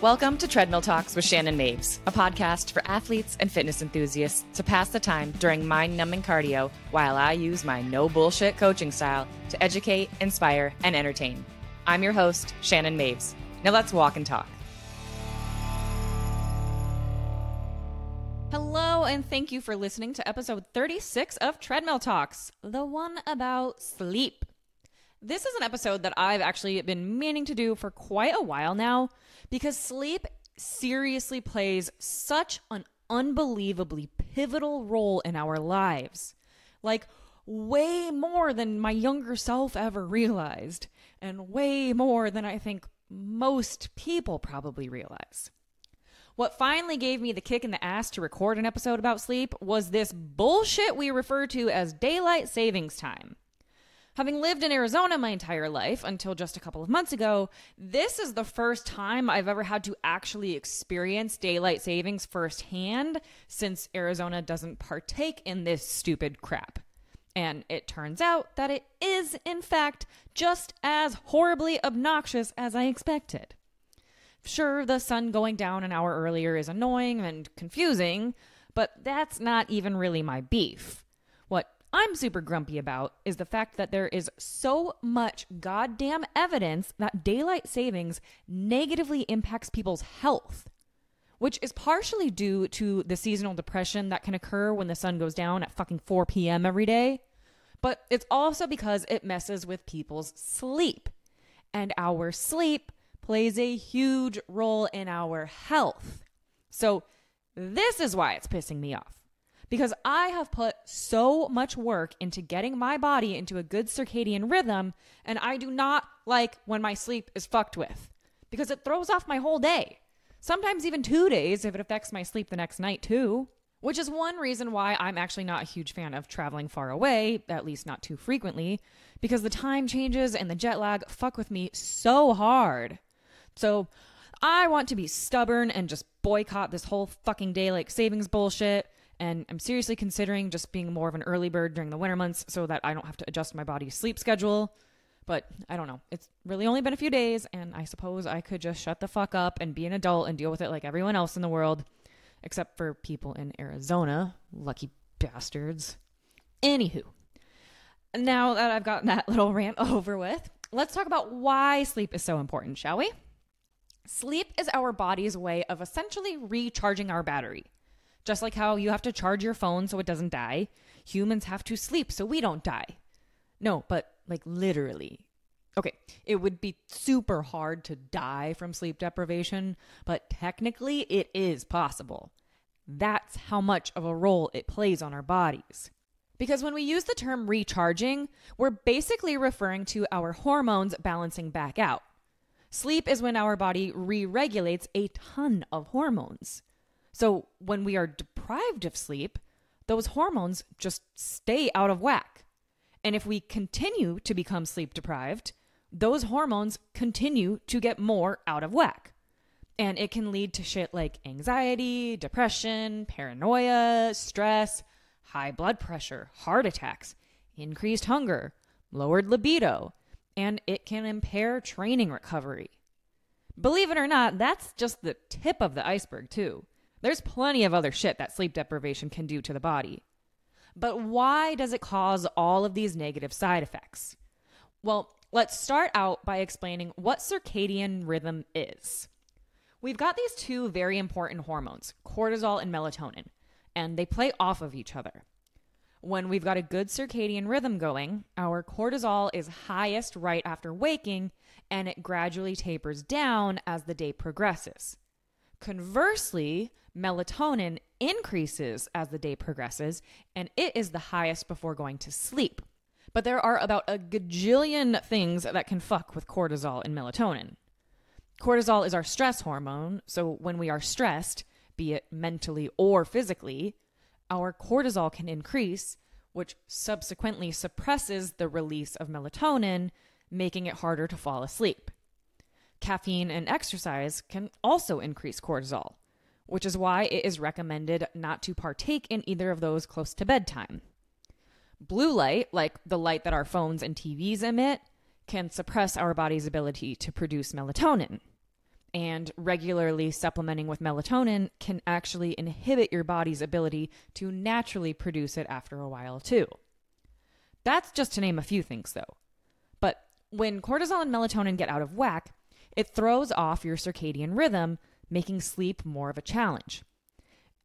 Welcome to Treadmill Talks with Shannon Maves, a podcast for athletes and fitness enthusiasts to pass the time during mind numbing cardio while I use my no bullshit coaching style to educate, inspire, and entertain. I'm your host, Shannon Maves. Now let's walk and talk. Hello, and thank you for listening to episode 36 of Treadmill Talks, the one about sleep. This is an episode that I've actually been meaning to do for quite a while now because sleep seriously plays such an unbelievably pivotal role in our lives. Like, way more than my younger self ever realized, and way more than I think most people probably realize. What finally gave me the kick in the ass to record an episode about sleep was this bullshit we refer to as daylight savings time. Having lived in Arizona my entire life until just a couple of months ago, this is the first time I've ever had to actually experience daylight savings firsthand since Arizona doesn't partake in this stupid crap. And it turns out that it is, in fact, just as horribly obnoxious as I expected. Sure, the sun going down an hour earlier is annoying and confusing, but that's not even really my beef. I'm super grumpy about is the fact that there is so much goddamn evidence that daylight savings negatively impacts people's health, which is partially due to the seasonal depression that can occur when the sun goes down at fucking 4 p.m. every day. But it's also because it messes with people's sleep. And our sleep plays a huge role in our health. So, this is why it's pissing me off because I have put so much work into getting my body into a good circadian rhythm, and I do not like when my sleep is fucked with because it throws off my whole day. Sometimes even two days if it affects my sleep the next night, too. Which is one reason why I'm actually not a huge fan of traveling far away, at least not too frequently, because the time changes and the jet lag fuck with me so hard. So I want to be stubborn and just boycott this whole fucking daylight savings bullshit and I'm seriously considering just being more of an early bird during the winter months so that I don't have to adjust my body's sleep schedule. But I don't know. It's really only been a few days, and I suppose I could just shut the fuck up and be an adult and deal with it like everyone else in the world, except for people in Arizona. Lucky bastards. Anywho, now that I've gotten that little rant over with, let's talk about why sleep is so important, shall we? Sleep is our body's way of essentially recharging our battery. Just like how you have to charge your phone so it doesn't die, humans have to sleep so we don't die. No, but like literally. Okay, it would be super hard to die from sleep deprivation, but technically it is possible. That's how much of a role it plays on our bodies. Because when we use the term recharging, we're basically referring to our hormones balancing back out. Sleep is when our body re regulates a ton of hormones. So when we are deprived of sleep, those hormones just stay out of whack. And if we continue to become sleep deprived, those hormones continue to get more out of whack. And it can lead to shit like anxiety, depression, paranoia, stress, high blood pressure, heart attacks, increased hunger, lowered libido, and it can impair training recovery. Believe it or not, that's just the tip of the iceberg, too. There's plenty of other shit that sleep deprivation can do to the body. But why does it cause all of these negative side effects? Well, let's start out by explaining what circadian rhythm is. We've got these two very important hormones, cortisol and melatonin, and they play off of each other. When we've got a good circadian rhythm going, our cortisol is highest right after waking and it gradually tapers down as the day progresses. Conversely, melatonin increases as the day progresses, and it is the highest before going to sleep. But there are about a gajillion things that can fuck with cortisol and melatonin. Cortisol is our stress hormone, so when we are stressed, be it mentally or physically, our cortisol can increase, which subsequently suppresses the release of melatonin, making it harder to fall asleep. Caffeine and exercise can also increase cortisol, which is why it is recommended not to partake in either of those close to bedtime. Blue light, like the light that our phones and TVs emit, can suppress our body's ability to produce melatonin. and regularly supplementing with melatonin can actually inhibit your body's ability to naturally produce it after a while, too. That's just to name a few things, though. But when cortisol and melatonin get out of whack, it throws off your circadian rhythm, making sleep more of a challenge.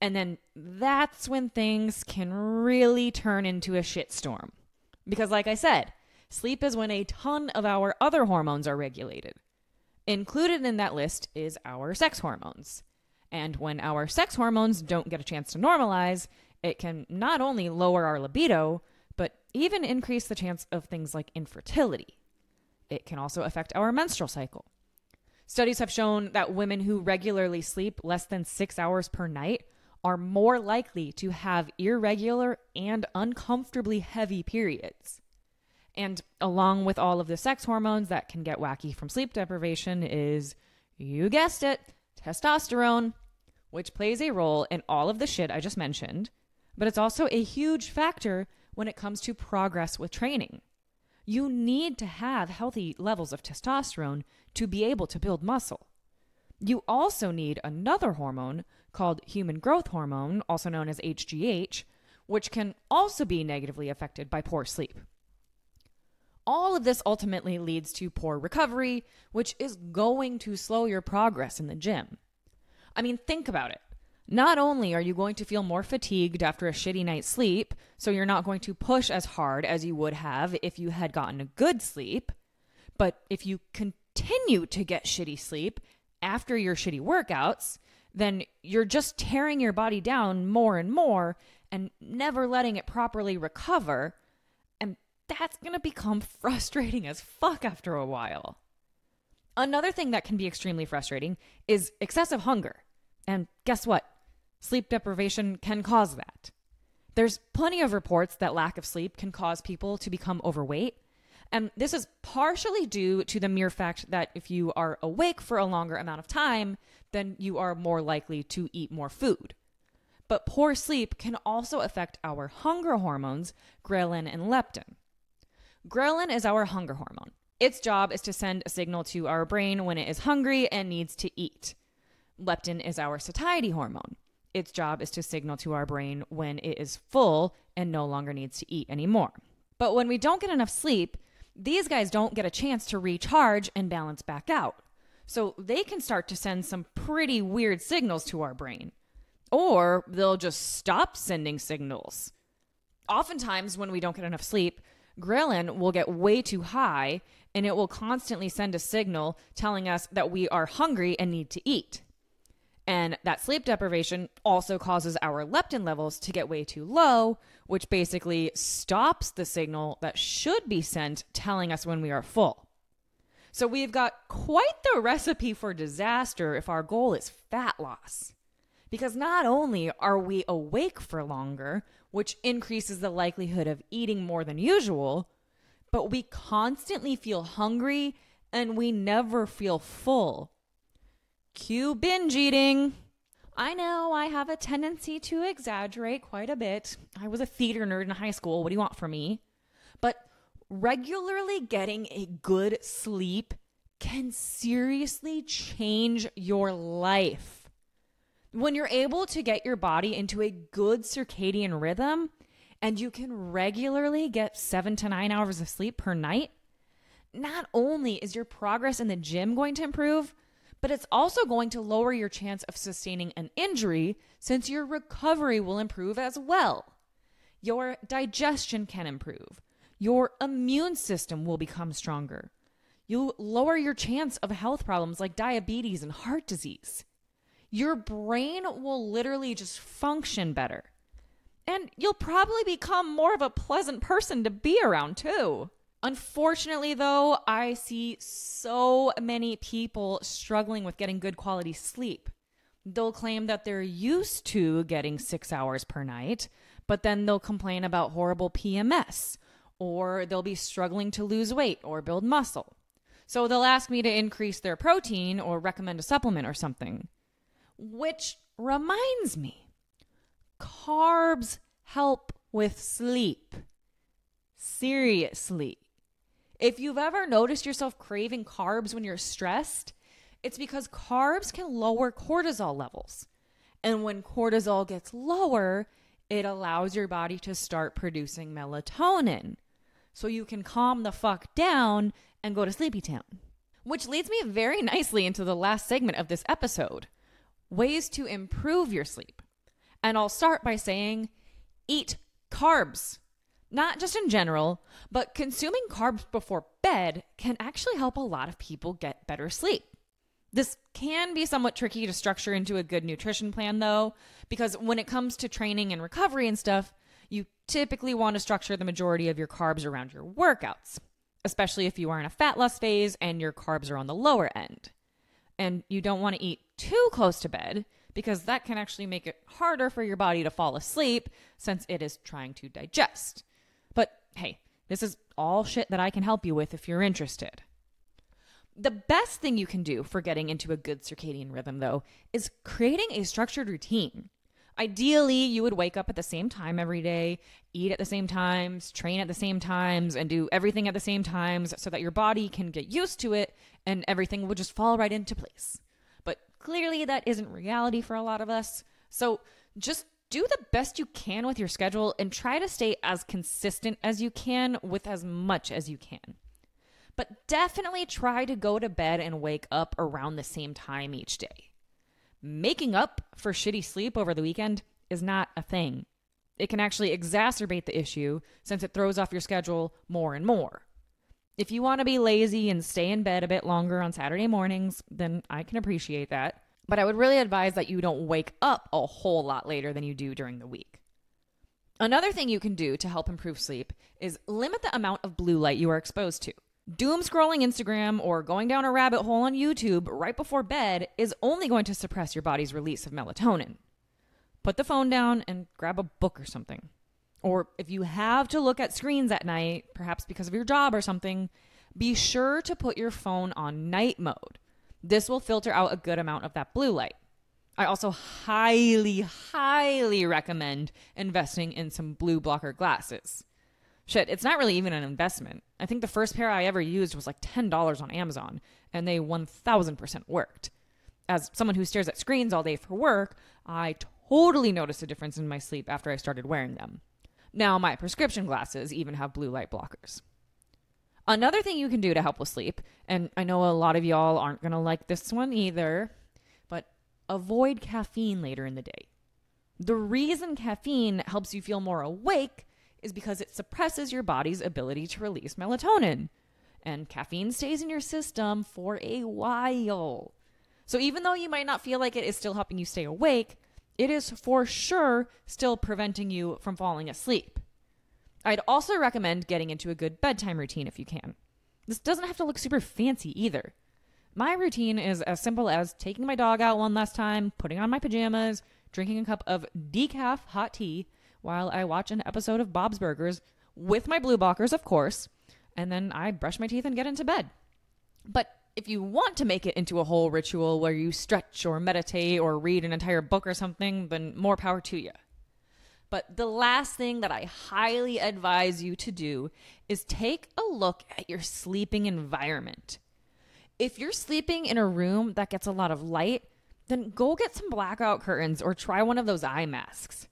And then that's when things can really turn into a shitstorm. Because, like I said, sleep is when a ton of our other hormones are regulated. Included in that list is our sex hormones. And when our sex hormones don't get a chance to normalize, it can not only lower our libido, but even increase the chance of things like infertility. It can also affect our menstrual cycle. Studies have shown that women who regularly sleep less than six hours per night are more likely to have irregular and uncomfortably heavy periods. And along with all of the sex hormones that can get wacky from sleep deprivation is, you guessed it, testosterone, which plays a role in all of the shit I just mentioned, but it's also a huge factor when it comes to progress with training. You need to have healthy levels of testosterone to be able to build muscle. You also need another hormone called human growth hormone, also known as HGH, which can also be negatively affected by poor sleep. All of this ultimately leads to poor recovery, which is going to slow your progress in the gym. I mean, think about it. Not only are you going to feel more fatigued after a shitty night's sleep, so you're not going to push as hard as you would have if you had gotten a good sleep, but if you continue to get shitty sleep after your shitty workouts, then you're just tearing your body down more and more and never letting it properly recover. And that's going to become frustrating as fuck after a while. Another thing that can be extremely frustrating is excessive hunger. And guess what? Sleep deprivation can cause that. There's plenty of reports that lack of sleep can cause people to become overweight. And this is partially due to the mere fact that if you are awake for a longer amount of time, then you are more likely to eat more food. But poor sleep can also affect our hunger hormones, ghrelin and leptin. Ghrelin is our hunger hormone. Its job is to send a signal to our brain when it is hungry and needs to eat. Leptin is our satiety hormone. Its job is to signal to our brain when it is full and no longer needs to eat anymore. But when we don't get enough sleep, these guys don't get a chance to recharge and balance back out. So they can start to send some pretty weird signals to our brain. Or they'll just stop sending signals. Oftentimes, when we don't get enough sleep, ghrelin will get way too high and it will constantly send a signal telling us that we are hungry and need to eat. And that sleep deprivation also causes our leptin levels to get way too low, which basically stops the signal that should be sent telling us when we are full. So we've got quite the recipe for disaster if our goal is fat loss. Because not only are we awake for longer, which increases the likelihood of eating more than usual, but we constantly feel hungry and we never feel full. Cue binge eating. I know I have a tendency to exaggerate quite a bit. I was a theater nerd in high school. What do you want from me? But regularly getting a good sleep can seriously change your life. When you're able to get your body into a good circadian rhythm and you can regularly get seven to nine hours of sleep per night, not only is your progress in the gym going to improve, but it's also going to lower your chance of sustaining an injury since your recovery will improve as well. Your digestion can improve. Your immune system will become stronger. You'll lower your chance of health problems like diabetes and heart disease. Your brain will literally just function better. And you'll probably become more of a pleasant person to be around, too. Unfortunately, though, I see so many people struggling with getting good quality sleep. They'll claim that they're used to getting six hours per night, but then they'll complain about horrible PMS, or they'll be struggling to lose weight or build muscle. So they'll ask me to increase their protein or recommend a supplement or something. Which reminds me carbs help with sleep. Seriously. If you've ever noticed yourself craving carbs when you're stressed, It's because carbs can lower cortisol levels. And when cortisol gets lower, it allows your body to start producing melatonin. So you can calm the fuck down and go to sleepy town. Which leads me very nicely into the last segment of this episode ways to improve your sleep. And I'll start by saying eat carbs. Not just in general, but consuming carbs before bed can actually help a lot of people get better sleep. This can be somewhat tricky to structure into a good nutrition plan, though, because when it comes to training and recovery and stuff, you typically want to structure the majority of your carbs around your workouts, especially if you are in a fat loss phase and your carbs are on the lower end. And you don't want to eat too close to bed because that can actually make it harder for your body to fall asleep since it is trying to digest. Hey, this is all shit that I can help you with if you're interested. The best thing you can do for getting into a good circadian rhythm, though, is creating a structured routine. Ideally, you would wake up at the same time every day, eat at the same times, train at the same times, and do everything at the same times so that your body can get used to it and everything will just fall right into place. But clearly, that isn't reality for a lot of us. So just do the best you can with your schedule and try to stay as consistent as you can with as much as you can. But definitely try to go to bed and wake up around the same time each day. Making up for shitty sleep over the weekend is not a thing. It can actually exacerbate the issue since it throws off your schedule more and more. If you want to be lazy and stay in bed a bit longer on Saturday mornings, then I can appreciate that. But I would really advise that you don't wake up a whole lot later than you do during the week. Another thing you can do to help improve sleep is limit the amount of blue light you are exposed to. Doom scrolling Instagram or going down a rabbit hole on YouTube right before bed is only going to suppress your body's release of melatonin. Put the phone down and grab a book or something. Or if you have to look at screens at night, perhaps because of your job or something, be sure to put your phone on night mode. This will filter out a good amount of that blue light. I also highly, highly recommend investing in some blue blocker glasses. Shit, it's not really even an investment. I think the first pair I ever used was like $10 on Amazon, and they 1000% worked. As someone who stares at screens all day for work, I totally noticed a difference in my sleep after I started wearing them. Now, my prescription glasses even have blue light blockers. Another thing you can do to help with sleep, and I know a lot of y'all aren't going to like this one either, but avoid caffeine later in the day. The reason caffeine helps you feel more awake is because it suppresses your body's ability to release melatonin. And caffeine stays in your system for a while. So even though you might not feel like it is still helping you stay awake, it is for sure still preventing you from falling asleep. I'd also recommend getting into a good bedtime routine if you can. This doesn't have to look super fancy either. My routine is as simple as taking my dog out one last time, putting on my pajamas, drinking a cup of decaf hot tea while I watch an episode of Bob's Burgers with my blue blockers, of course, and then I brush my teeth and get into bed. But if you want to make it into a whole ritual where you stretch or meditate or read an entire book or something, then more power to you. But the last thing that I highly advise you to do is take a look at your sleeping environment. If you're sleeping in a room that gets a lot of light, then go get some blackout curtains or try one of those eye masks.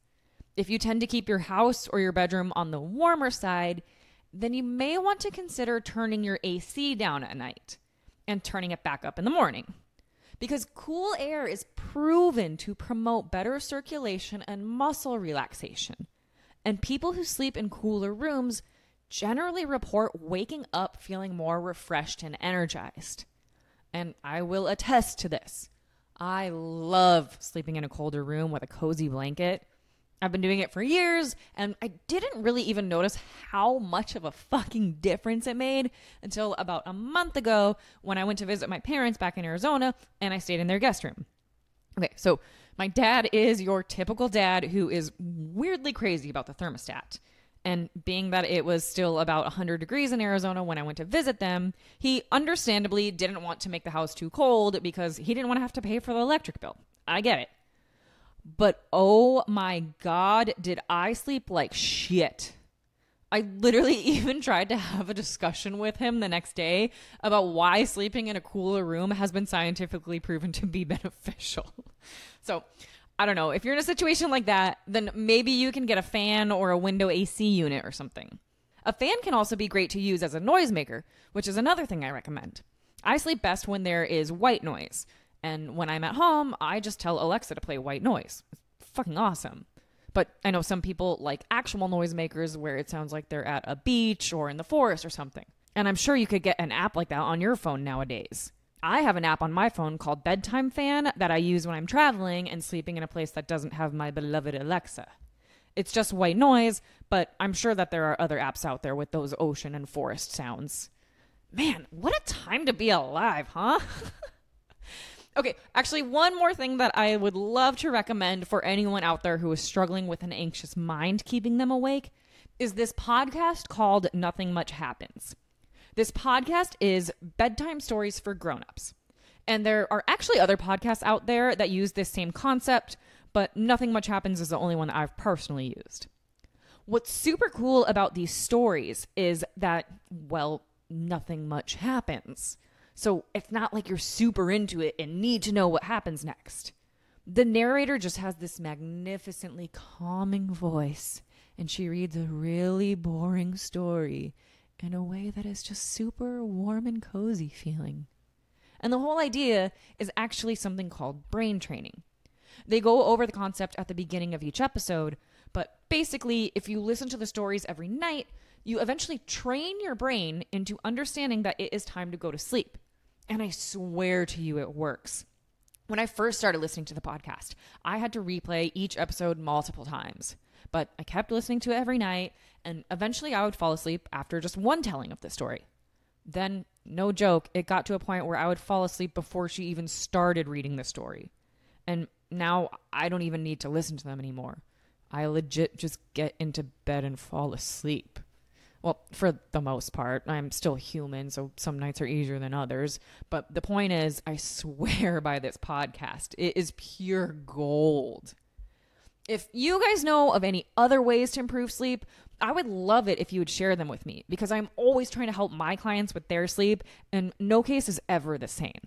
If you tend to keep your house or your bedroom on the warmer side, then you may want to consider turning your AC down at night and turning it back up in the morning because cool air is proven to promote better circulation and muscle relaxation. And people who sleep in cooler rooms generally report waking up feeling more refreshed and energized. And I will attest to this. I love sleeping in a colder room with a cozy blanket I've been doing it for years, and I didn't really even notice how much of a fucking difference it made until about a month ago when I went to visit my parents back in Arizona and I stayed in their guest room. Okay, so my dad is your typical dad who is weirdly crazy about the thermostat. And being that it was still about 100 degrees in Arizona when I went to visit them, he understandably didn't want to make the house too cold because he didn't want to have to pay for the electric bill. I get it. But oh my God, did I sleep like shit. I literally even tried to have a discussion with him the next day about why sleeping in a cooler room has been scientifically proven to be beneficial. So, I don't know. If you're in a situation like that, then maybe you can get a fan or a window AC unit or something. A fan can also be great to use as a noisemaker, which is another thing I recommend. I sleep best when there is white noise. And when I'm at home, I just tell Alexa to play white noise. It's fucking awesome. But I know some people like actual noisemakers where it sounds like they're at a beach or in the forest or something. And I'm sure you could get an app like that on your phone nowadays. I have an app on my phone called Bedtime Fan that I use when I'm traveling and sleeping in a place that doesn't have my beloved Alexa. It's just white noise, but I'm sure that there are other apps out there with those ocean and forest sounds. Man, what a time to be alive, huh? okay, actually, one more thing that I would love to recommend for anyone out there who is struggling with an anxious mind keeping them awake is this podcast called Nothing Much Happens. This podcast is bedtime stories for grown-ups. And there are actually other podcasts out there that use this same concept, but Nothing Much Happens is the only one that I've personally used. What's super cool about these stories is that, well, nothing much happens. So it's not like you're super into it and need to know what happens next. The narrator just has this magnificently calming voice, and she reads a really boring story in a way that is just super warm and cozy feeling. And the whole idea is actually something called brain training. They go over the concept at the beginning of each episode, but basically, if you listen to the stories every night, you eventually train your brain into understanding that it is time to go to sleep. And I swear to you, it works. When I first started listening to the podcast, I had to replay each episode multiple times, but I kept listening to it every night, and eventually I would fall asleep after just one telling of the story. Then, no joke, it got to a point where I would fall asleep before she even started reading the story. And now I don't even need to listen to them anymore. I legit just get into bed and fall asleep. Well, for the most part, I'm still human, so some nights are easier than others. But the point is, I swear by this podcast, it is pure gold. If you guys know of any other ways to improve sleep, I would love it if you would share them with me because I'm always trying to help my clients with their sleep, and no case is ever the same.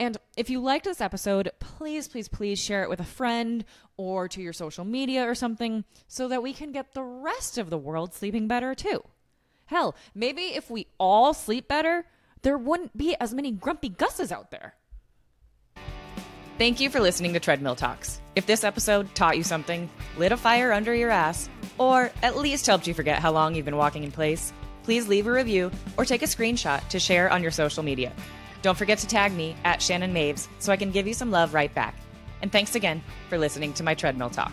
And if you liked this episode, please, please, please share it with a friend or to your social media or something so that we can get the rest of the world sleeping better too. Hell, maybe if we all sleep better, there wouldn't be as many grumpy Gusses out there. Thank you for listening to Treadmill Talks. If this episode taught you something, lit a fire under your ass, or at least helped you forget how long you've been walking in place, please leave a review or take a screenshot to share on your social media. Don't forget to tag me at Shannon Maves so I can give you some love right back. And thanks again for listening to my Treadmill Talk.